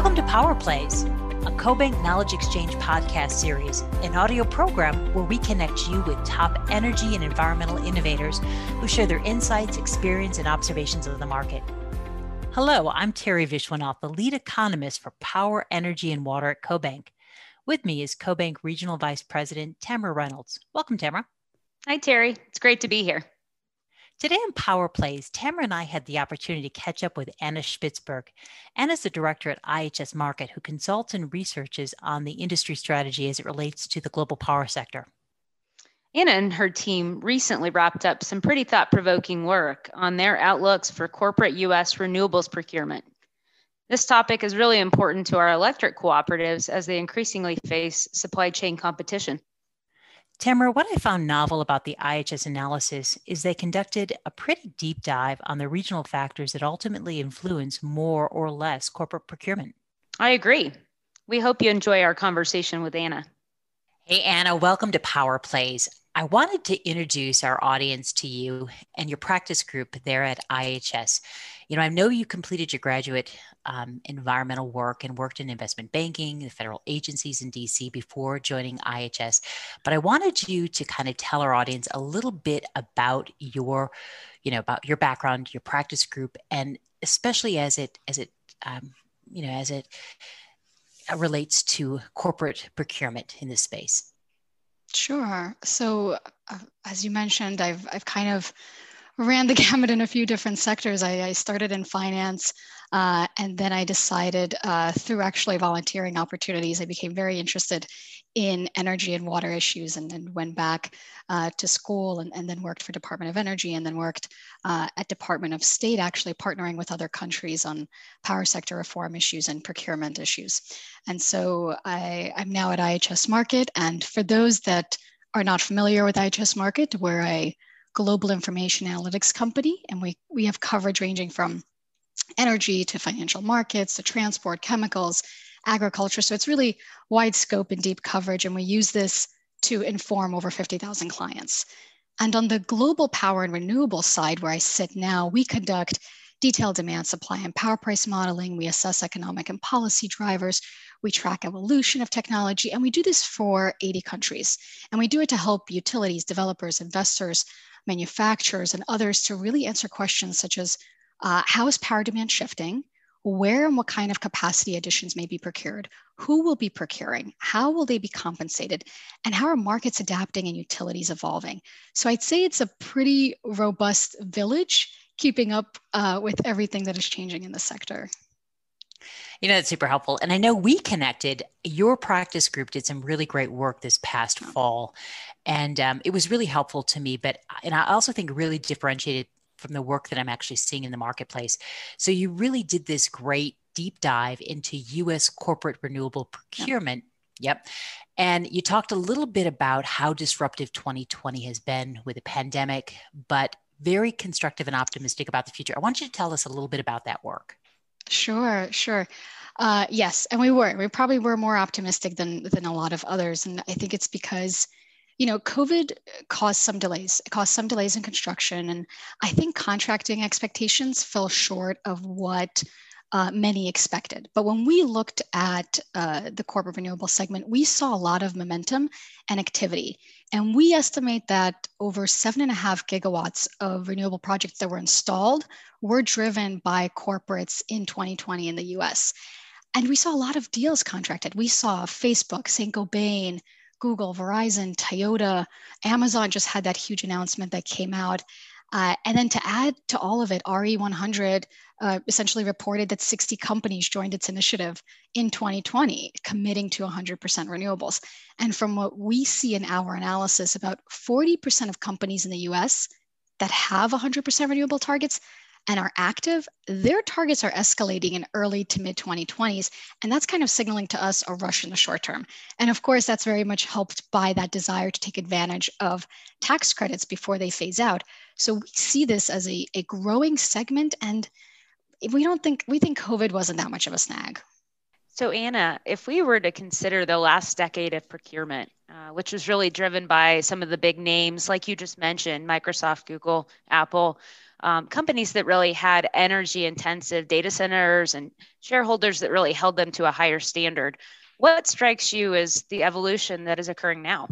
Welcome to Power Plays, a CoBank Knowledge Exchange podcast series, an audio program where we connect you with top energy and environmental innovators who share their insights, experience, and observations of the market. Hello, I'm Teri Viswanath, the lead economist for Power, Energy, and Water at CoBank. With me is CoBank Regional Vice President Tamara Reynolds. Welcome, Tamara. Hi, Teri. It's great to be here. Today on Power Plays, Tamara and I had the opportunity to catch up with Anna Shpitsberg. Anna's the director at IHS Markit who consults and researches on the industry strategy as it relates to the global power sector. Anna and her team recently wrapped up some pretty thought provoking work on their outlooks for corporate US renewables procurement. This topic is really important to our electric cooperatives as they increasingly face supply chain competition. Tamara, what I found novel about the IHS analysis is they conducted a pretty deep dive on the regional factors that ultimately influence more or less corporate procurement. I agree. We hope you enjoy our conversation with Anna. Hey, Anna, welcome to Power Plays. I wanted to introduce our audience to you and your practice group there at IHS. You know, I know you completed your graduate um, environmental work and worked in investment banking, the federal agencies in DC before joining IHS, but I wanted you to kind of tell our audience a little bit about your, you know, about your background, your practice group, and especially as it as it um, you know as it relates to corporate procurement in this space. Sure. So, uh, as you mentioned, I've I've kind of ran the gamut in a few different sectors. I, I started in finance, uh, and then I decided uh, through actually volunteering opportunities, I became very interested in energy and water issues and then went back uh, to school and, and, then worked for Department of Energy and then worked uh, at Department of State, actually partnering with other countries on power sector reform issues and procurement issues. And so I, I'm now at IHS Markit. And for those that are not familiar with IHS Markit, we're a global information analytics company, and we, we have coverage ranging from energy to financial markets to transport, chemicals, agriculture. So it's really wide scope and deep coverage, and we use this to inform over 50,000 clients. And on the global power and renewable side, where I sit now, we conduct detailed demand, supply, and power price modeling. We assess economic and policy drivers. We track evolution of technology, and we do this for 80 countries. And we do it to help utilities, developers, investors, manufacturers, and others to really answer questions such as uh, how is power demand shifting? where and what kind of capacity additions may be procured, who will be procuring, how will they be compensated, and how are markets adapting and utilities evolving. So I'd say it's a pretty robust village keeping up uh, with everything that is changing in the sector. You know, that's super helpful. And I know we connected. Your practice group did some really great work this past fall. And um, it was really helpful to me. But, and I also think really differentiated from the work that I'm actually seeing in the marketplace. So you really did this great deep dive into US corporate renewable procurement. Yep. yep. And you talked a little bit about how disruptive 2020 has been with the pandemic, but very constructive and optimistic about the future. I want you to tell us a little bit about that work. Sure, sure. Uh, yes, and we were. We probably were more optimistic than than a lot of others, and I think it's because you know, COVID caused some delays. It caused some delays in construction. And I think contracting expectations fell short of what uh, many expected. But when we looked at uh, the corporate renewable segment, we saw a lot of momentum and activity. And we estimate that over seven and a half gigawatts of renewable projects that were installed were driven by corporates in 2020 in the US. And we saw a lot of deals contracted. We saw Facebook, Saint Gobain, Google, Verizon, Toyota, Amazon just had that huge announcement that came out. Uh, and then to add to all of it, RE100 uh, essentially reported that 60 companies joined its initiative in 2020, committing to 100% renewables. And from what we see in our analysis, about 40% of companies in the US that have 100% renewable targets and are active, their targets are escalating in early to mid 2020s. And that's kind of signaling to us a rush in the short term. And of course, that's very much helped by that desire to take advantage of tax credits before they phase out. So we see this as a, a growing segment. And we don't think, we think COVID wasn't that much of a snag. So, Anna, if we were to consider the last decade of procurement, uh, which was really driven by some of the big names, like you just mentioned Microsoft, Google, Apple, um, companies that really had energy intensive data centers and shareholders that really held them to a higher standard. What strikes you as the evolution that is occurring now?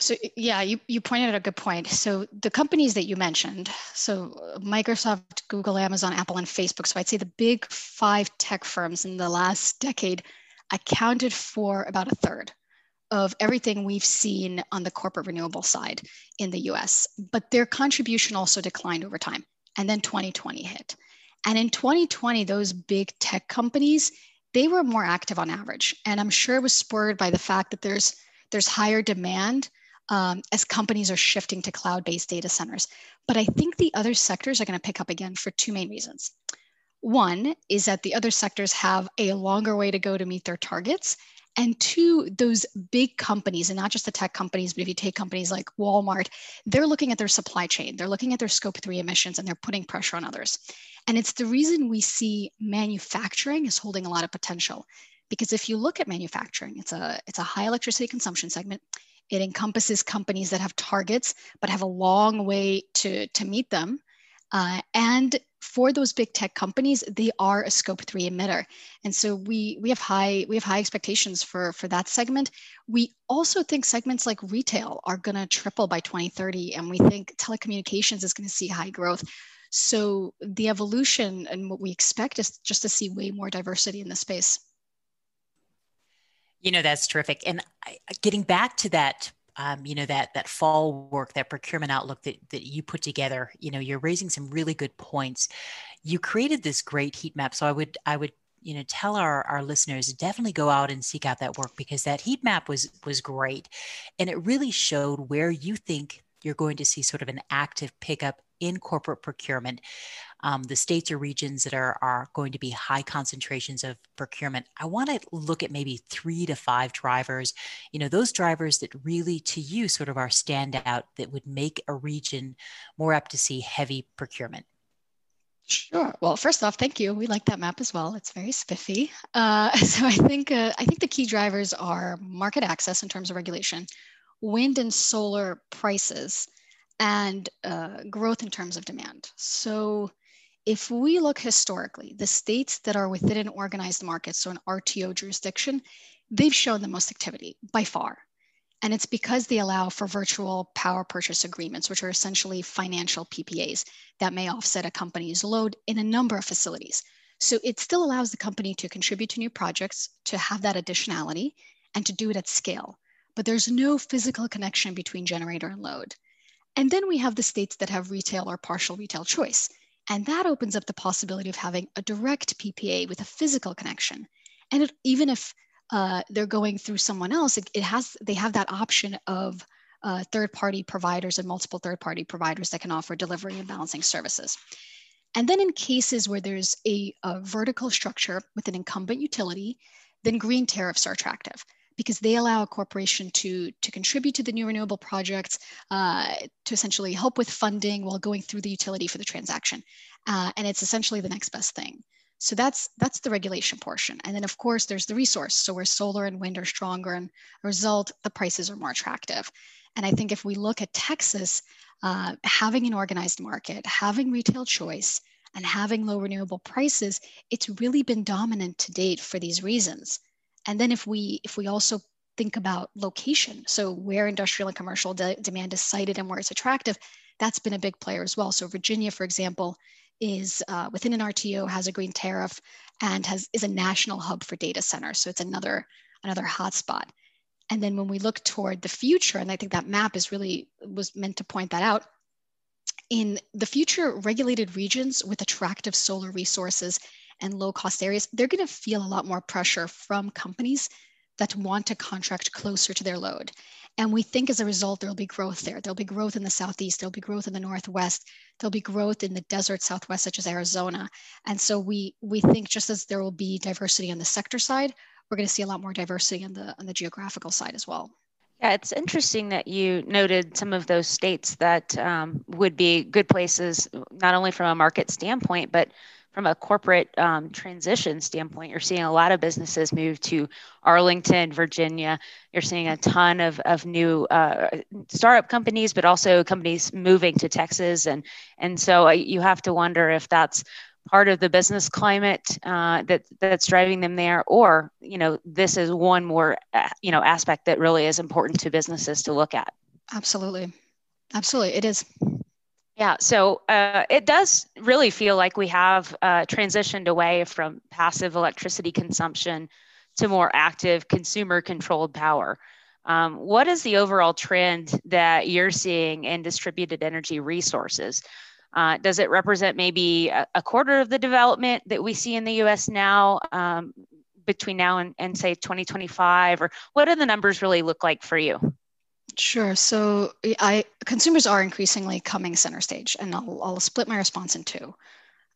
So yeah, you, you pointed out a good point. So the companies that you mentioned, so Microsoft, Google, Amazon, Apple, and Facebook. So I'd say the big five tech firms in the last decade accounted for about a third of everything we've seen on the corporate renewable side in the US. But their contribution also declined over time. And then 2020 hit. And in 2020, those big tech companies, they were more active on average. And I'm sure it was spurred by the fact that there's there's higher demand um, as companies are shifting to cloud-based data centers. But I think the other sectors are going to pick up again for two main reasons. One is that the other sectors have a longer way to go to meet their targets. And two, those big companies, and not just the tech companies, but if you take companies like Walmart, they're looking at their supply chain, they're looking at their scope three emissions, and they're putting pressure on others. And it's the reason we see manufacturing is holding a lot of potential. Because if you look at manufacturing, it's a, it's a high electricity consumption segment. It encompasses companies that have targets but have a long way to, to meet them. Uh, and for those big tech companies, they are a scope three emitter. And so we we have high we have high expectations for for that segment. We also think segments like retail are going to triple by 2030, and we think telecommunications is going to see high growth. So the evolution and what we expect is just to see way more diversity in the space. You know, that's terrific. And getting back to that, um, you know, that that fall work, that procurement outlook that that you put together, you know, you're raising some really good points. You created this great heat map. So I would I would you know tell our our listeners definitely go out and seek out that work because that heat map was was great and it really showed where you think you're going to see sort of an active pickup in corporate procurement um, the states or regions that are, are going to be high concentrations of procurement, I want to look at maybe three to five drivers, you know, those drivers that really to you sort of are standout that would make a region more apt to see heavy procurement. Sure. Well, first off, thank you. We like that map as well. It's very spiffy. Uh, so I think uh, I think the key drivers are market access in terms of regulation, wind and solar prices, and uh, growth in terms of demand. So if we look historically, the states that are within an organized market, so an RTO jurisdiction, they've shown the most activity by far. And it's because they allow for virtual power purchase agreements, which are essentially financial PPAs that may offset a company's load in a number of facilities. So it still allows the company to contribute to new projects, to have that additionality, and to do it at scale. But there's no physical connection between generator and load. And then we have the states that have retail or partial retail choice. And that opens up the possibility of having a direct PPA with a physical connection. And it, even if uh, they're going through someone else, it, it, has they have that option of uh, third-party providers and multiple third-party providers that can offer delivery and balancing services. And then in cases where there's a, a vertical structure with an incumbent utility, then green tariffs are attractive because they allow a corporation to, to contribute to the new renewable projects, uh, to essentially help with funding while going through the utility for the transaction. Uh, and it's essentially the next best thing. So that's that's the regulation portion. And then of course there's the resource. So where solar and wind are stronger and a result, the prices are more attractive. And I think if we look at Texas, uh, having an organized market, having retail choice, and having low renewable prices, it's really been dominant to date for these reasons. And then if we if we also think about location, so where industrial and commercial de- demand is sited and where it's attractive, that's been a big player as well. So Virginia, for example, is uh, within an RTO has a green tariff and has is a national hub for data centers. So it's another another hotspot. And then when we look toward the future, and I think that map is really was meant to point that out. In the future, regulated regions with attractive solar resources and low cost areas, they're going to feel a lot more pressure from companies that want to contract closer to their load. And we think as a result, there'll be growth there. There'll be growth in the Southeast, there'll be growth in the Northwest, there'll be growth in the desert Southwest, such as Arizona. And so we, we think just as there will be diversity on the sector side, we're going to see a lot more diversity on the, on the geographical side as well. Yeah, it's interesting that you noted some of those states that um, would be good places, not only from a market standpoint, but from a corporate um, transition standpoint, you're seeing a lot of businesses move to Arlington, Virginia. You're seeing a ton of, of new uh, startup companies, but also companies moving to Texas. And, and so uh, you have to wonder if that's part of the business climate uh, that that's driving them there, or you know, this is one more uh, you know aspect that really is important to businesses to look at. Absolutely, absolutely, it is. Yeah, so uh, it does really feel like we have uh, transitioned away from passive electricity consumption to more active consumer controlled power. Um, what is the overall trend that you're seeing in distributed energy resources? Uh, does it represent maybe a, quarter of the development that we see in the US now um, between now and, and say 2025? Or what do the numbers really look like for you? Sure. So I consumers are increasingly coming center stage, and I'll, I'll split my response in two.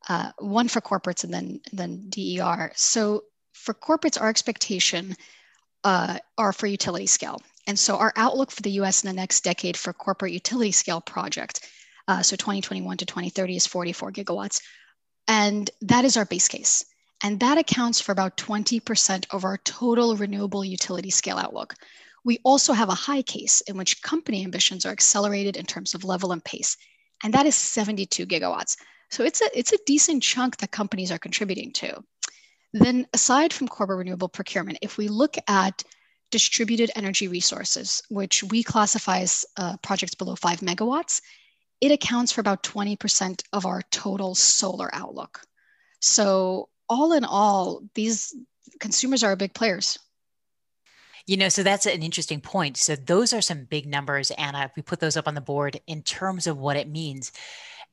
Uh, one for corporates and then then DER. So for corporates, our expectation uh, are for utility scale, and so our outlook for the U.S. in the next decade for corporate utility scale project, uh, so 2021 to 2030 is 44 gigawatts, and that is our base case, and that accounts for about 20% of our total renewable utility scale outlook. We also have a high case in which company ambitions are accelerated in terms of level and pace, and that is 72 gigawatts. So it's a, it's a decent chunk that companies are contributing to. Then, aside from corporate renewable procurement, if we look at distributed energy resources, which we classify as uh, projects below five megawatts, it accounts for about 20% of our total solar outlook. So, all in all, these consumers are big players. You know, so that's an interesting point. So those are some big numbers, Anna. If we put those up on the board in terms of what it means.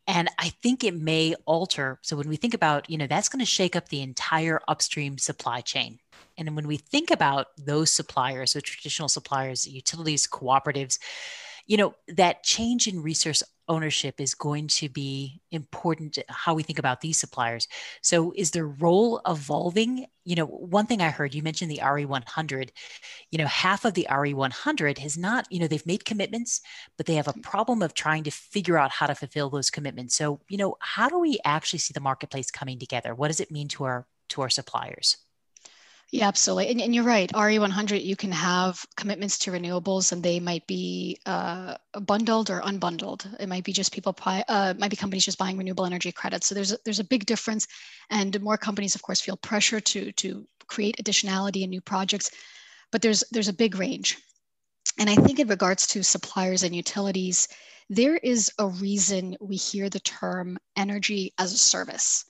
And I think it may alter. So when we think about, you know, that's going to shake up the entire upstream supply chain. And when we think about those suppliers, so traditional suppliers, utilities, cooperatives, you know, that change in resource ownership is going to be important how we think about these suppliers. So is their role evolving? You know one thing i heard you mentioned the re100 you know half of the re100 has not you know they've made commitments but they have a problem of trying to figure out how to fulfill those commitments. So you know how do we actually see the marketplace coming together? What does it mean to our to our suppliers yeah, absolutely. And, and, you're right. RE100, you can have commitments to renewables and they might be uh, bundled or unbundled. It might be just people, buy, uh, might be companies just buying renewable energy credits. So there's a, there's a big difference. And more companies, of course, feel pressure to, to create additionality in new projects. But there's, there's a big range. And I think in regards to suppliers and utilities, there is a reason we hear the term energy as a service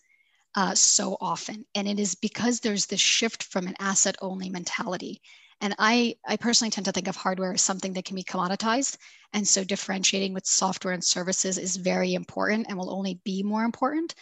uh, so often. And it is because there's this shift from an asset only mentality. And I, I personally tend to think of hardware as something that can be commoditized. And so differentiating with software and services is very important and will only be more important.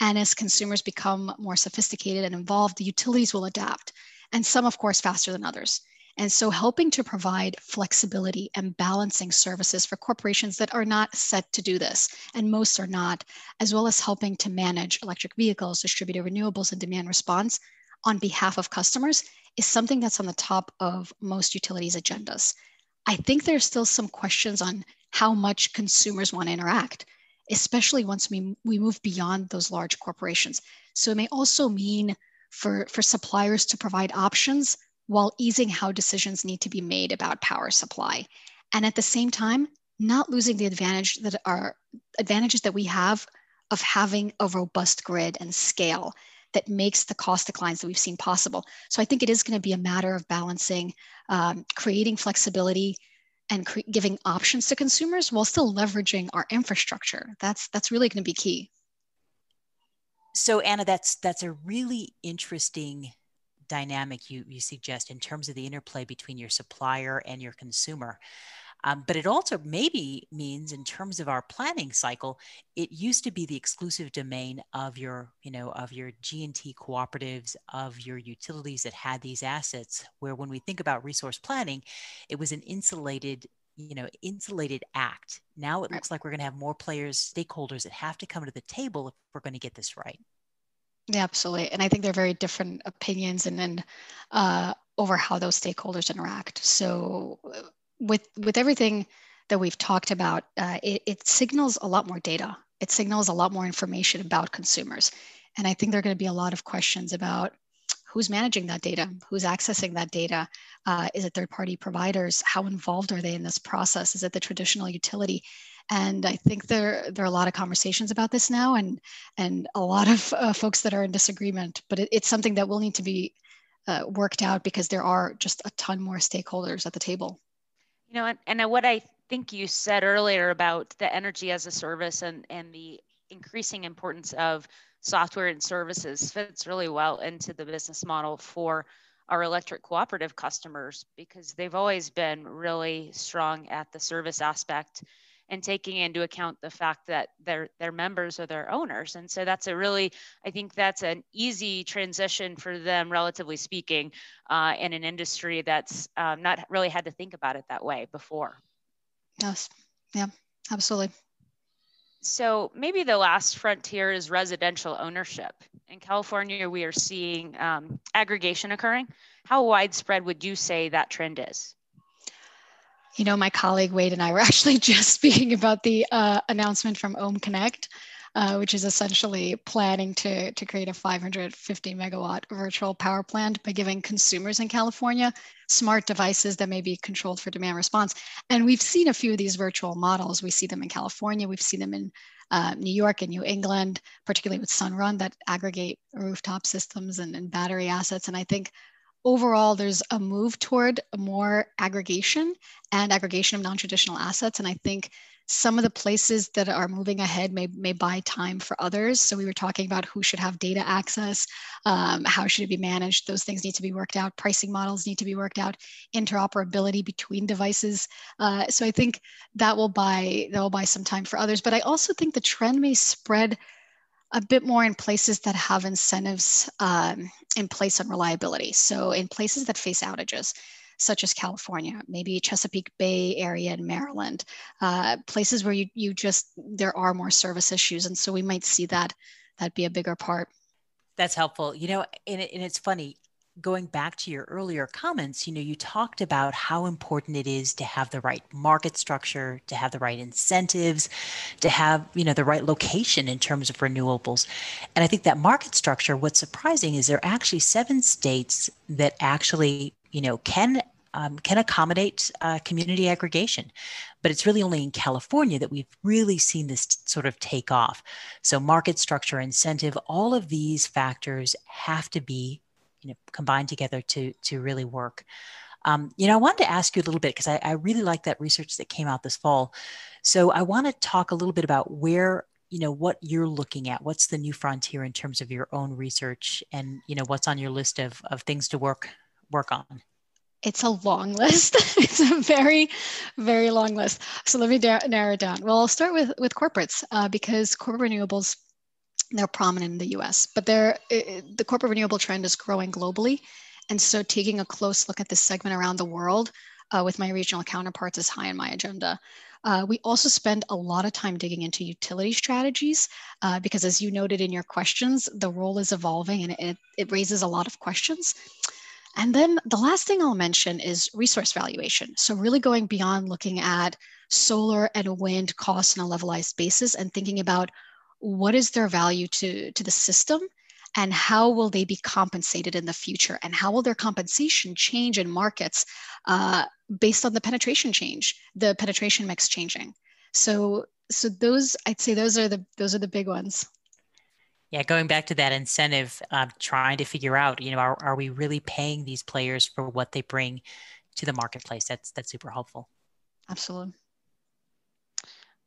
And as consumers become more sophisticated and involved, the utilities will adapt. And some, of course, faster than others. And so, helping to provide flexibility and balancing services for corporations that are not set to do this, and most are not, as well as helping to manage electric vehicles, distributed renewables, and demand response on behalf of customers is something that's on the top of most utilities' agendas. I think there's still some questions on how much consumers want to interact, especially once we, we move beyond those large corporations. So, it may also mean for, for suppliers to provide options while easing how decisions need to be made about power supply. And at the same time, not losing the advantage that are advantages that we have of having a robust grid and scale that makes the cost declines that we've seen possible. So I think it is going to be a matter of balancing, um, creating flexibility, and cre- giving options to consumers while still leveraging our infrastructure. That's that's really going to be key. So Anna, that's that's a really interesting dynamic you, you suggest in terms of the interplay between your supplier and your consumer. Um, but it also maybe means in terms of our planning cycle, it used to be the exclusive domain of your, you know, of your G&T cooperatives, of your utilities that had these assets, where when we think about resource planning, it was an insulated you know insulated act. Now it looks like we're going to have more players stakeholders that have to come to the table if we're going to get this right yeah, absolutely. And I think they're very different opinions and then uh, over how those stakeholders interact. So uh, with with everything that we've talked about, uh, it, it signals a lot more data. It signals a lot more information about consumers. And I think there are going to be a lot of questions about who's managing that data, who's accessing that data. Uh, is it third party providers? How involved are they in this process? Is it the traditional utility? And I think there, there are a lot of conversations about this now and, and a lot of uh, folks that are in disagreement, but it, it's something that will need to be uh, worked out because there are just a ton more stakeholders at the table. You know, and, and what I think you said earlier about the energy as a service and, and the increasing importance of software and services fits really well into the business model for our electric cooperative customers because they've always been really strong at the service aspect and taking into account the fact that their their members are their owners. And so that's a really i think that's an easy transition for them relatively speaking uh, in an industry that's um, not really had to think about it that way before. Yes. Yeah absolutely so maybe the last frontier is residential ownership. In california we are seeing um, aggregation occurring. How widespread would you say that trend is? You know, my colleague Wade and I were actually just speaking about the uh, announcement from OhmConnect, uh, which is essentially planning to, to create a 550 megawatt virtual power plant by giving consumers in California smart devices that may be controlled for demand response. And we've seen a few of these virtual models. We see them in California, we've seen them in uh, New York and New England, particularly with Sunrun that aggregate rooftop systems and, and battery assets. And I think overall there's a move toward more aggregation and aggregation of non-traditional assets and i think some of the places that are moving ahead may, may buy time for others. So we were talking about who should have data access um, how should it be managed? Those things need to be worked out. Pricing models need to be worked out. Interoperability between devices. Uh, so i think that will buy that will buy some time for others. But i also think the trend may spread a bit more in places that have incentives um, in place on reliability. So in places that face outages, such as California, maybe Chesapeake Bay area in Maryland, uh, places where you, you just, there are more service issues. And so we might see that, that be a bigger part. That's helpful. You know, and, it, and it's funny, going back to your earlier comments, you know, you talked about how important it is to have the right market structure, to have the right incentives, to have, you know, the right location in terms of renewables. And I think that market structure, what's surprising is there are actually seven states that actually, you know, can um, can accommodate uh, community aggregation. But it's really only in California that we've really seen this sort of take off. So, market structure, incentive, all of these factors have to be you know combined together to to really work um, you know i wanted to ask you a little bit because I, I really like that research that came out this fall so i want to talk a little bit about where you know what you're looking at what's the new frontier in terms of your own research and you know what's on your list of, of things to work work on it's a long list. it's a very, very long list. So let me narrow it down. Well, I'll start with with corporates uh, because corporate renewables they're prominent in the US, but they're, it, the corporate renewable trend is growing globally. And so taking a close look at this segment around the world uh, with my regional counterparts is high on my agenda. Uh, we also spend a lot of time digging into utility strategies uh, because as you noted in your questions, the role is evolving and it, it raises a lot of questions. And then the last thing I'll mention is resource valuation. So really going beyond looking at solar and wind costs on a levelized basis and thinking about what is their value to, to the system and how will they be compensated in the future and how will their compensation change in markets uh, based on the penetration change the penetration mix changing so so those i'd say those are the those are the big ones yeah going back to that incentive uh, trying to figure out you know are, are we really paying these players for what they bring to the marketplace that's that's super helpful absolutely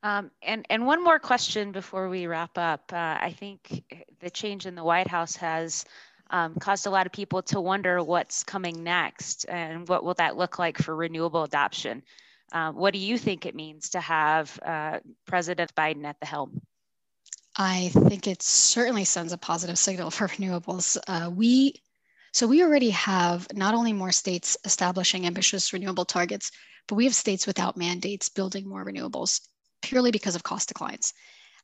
um, and, and one more question before we wrap up. Uh, I think the change in the White House has um, caused a lot of people to wonder what's coming next and what will that look like for renewable adoption. Uh, what do you think it means to have uh, President Biden at the helm? I think it certainly sends a positive signal for renewables. Uh, we so we already have not only more states establishing ambitious renewable targets, but we have states without mandates building more renewables purely because of cost declines.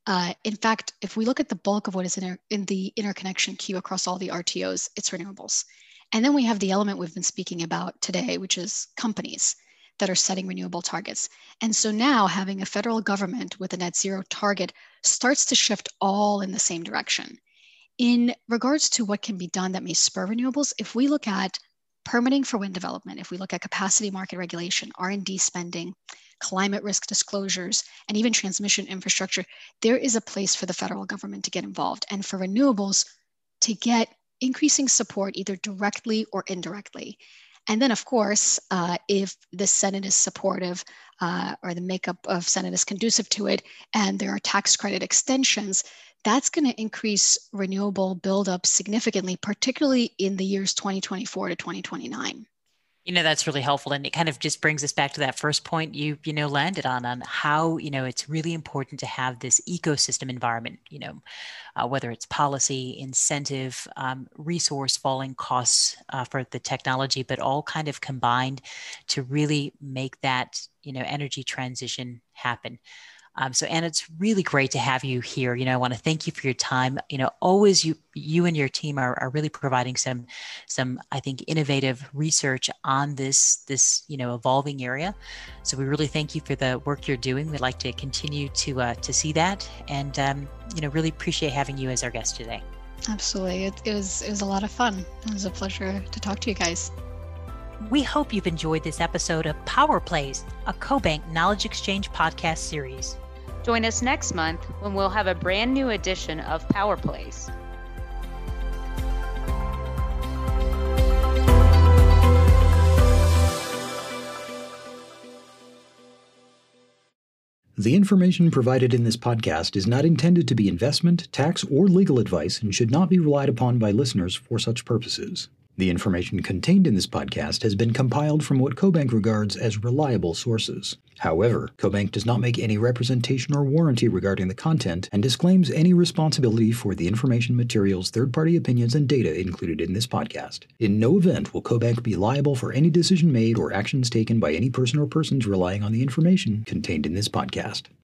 Uh, in fact, if we look at the bulk of what is in, in the interconnection queue across all the RTOs, it's renewables. And then we have the element we've been speaking about today, which is companies that are setting renewable targets. And so now having a federal government with a net zero target starts to shift all in the same direction. in regards to what can be done that may spur renewables, if we look at permitting for wind development, if we look at capacity market regulation, R&D spending, climate risk disclosures, and even transmission infrastructure, there is a place for the federal government to get involved and for renewables to get increasing support either directly or indirectly. And then, of course, uh, if the Senate is supportive uh, or the makeup of Senate is conducive to it, and there are tax credit extensions, that's going to increase renewable buildup significantly, particularly in the years 2024 to 2029 you know that's really helpful and it kind of just brings us back to that first point you you know landed on on how you know it's really important to have this ecosystem environment you know uh, whether it's policy incentive um, resource falling costs uh, for the technology but all kind of combined to really make that you know energy transition happen um, so, Anna, it's really great to have you here. You know, I want to thank you for your time. You know, always you you and your team are, are really providing some some I think innovative research on this this you know evolving area. So we really thank you for the work you're doing. We'd like to continue to uh, to see that, and um, you know, really appreciate having you as our guest today. Absolutely, it, it was it was a lot of fun. It was a pleasure to talk to you guys. We hope you've enjoyed this episode of Power Plays, a CoBank Knowledge Exchange podcast series. Join us next month when we'll have a brand new edition of Power Plays. The information provided in this podcast is not intended to be investment, tax, or legal advice and should not be relied upon by listeners for such purposes. The information contained in this podcast has been compiled from what CoBank regards as reliable sources. However, CoBank does not make any representation or warranty regarding the content and disclaims any responsibility for the information, materials, third party opinions, and data included in this podcast. In no event will CoBank be liable for any decision made or actions taken by any person or persons relying on the information contained in this podcast.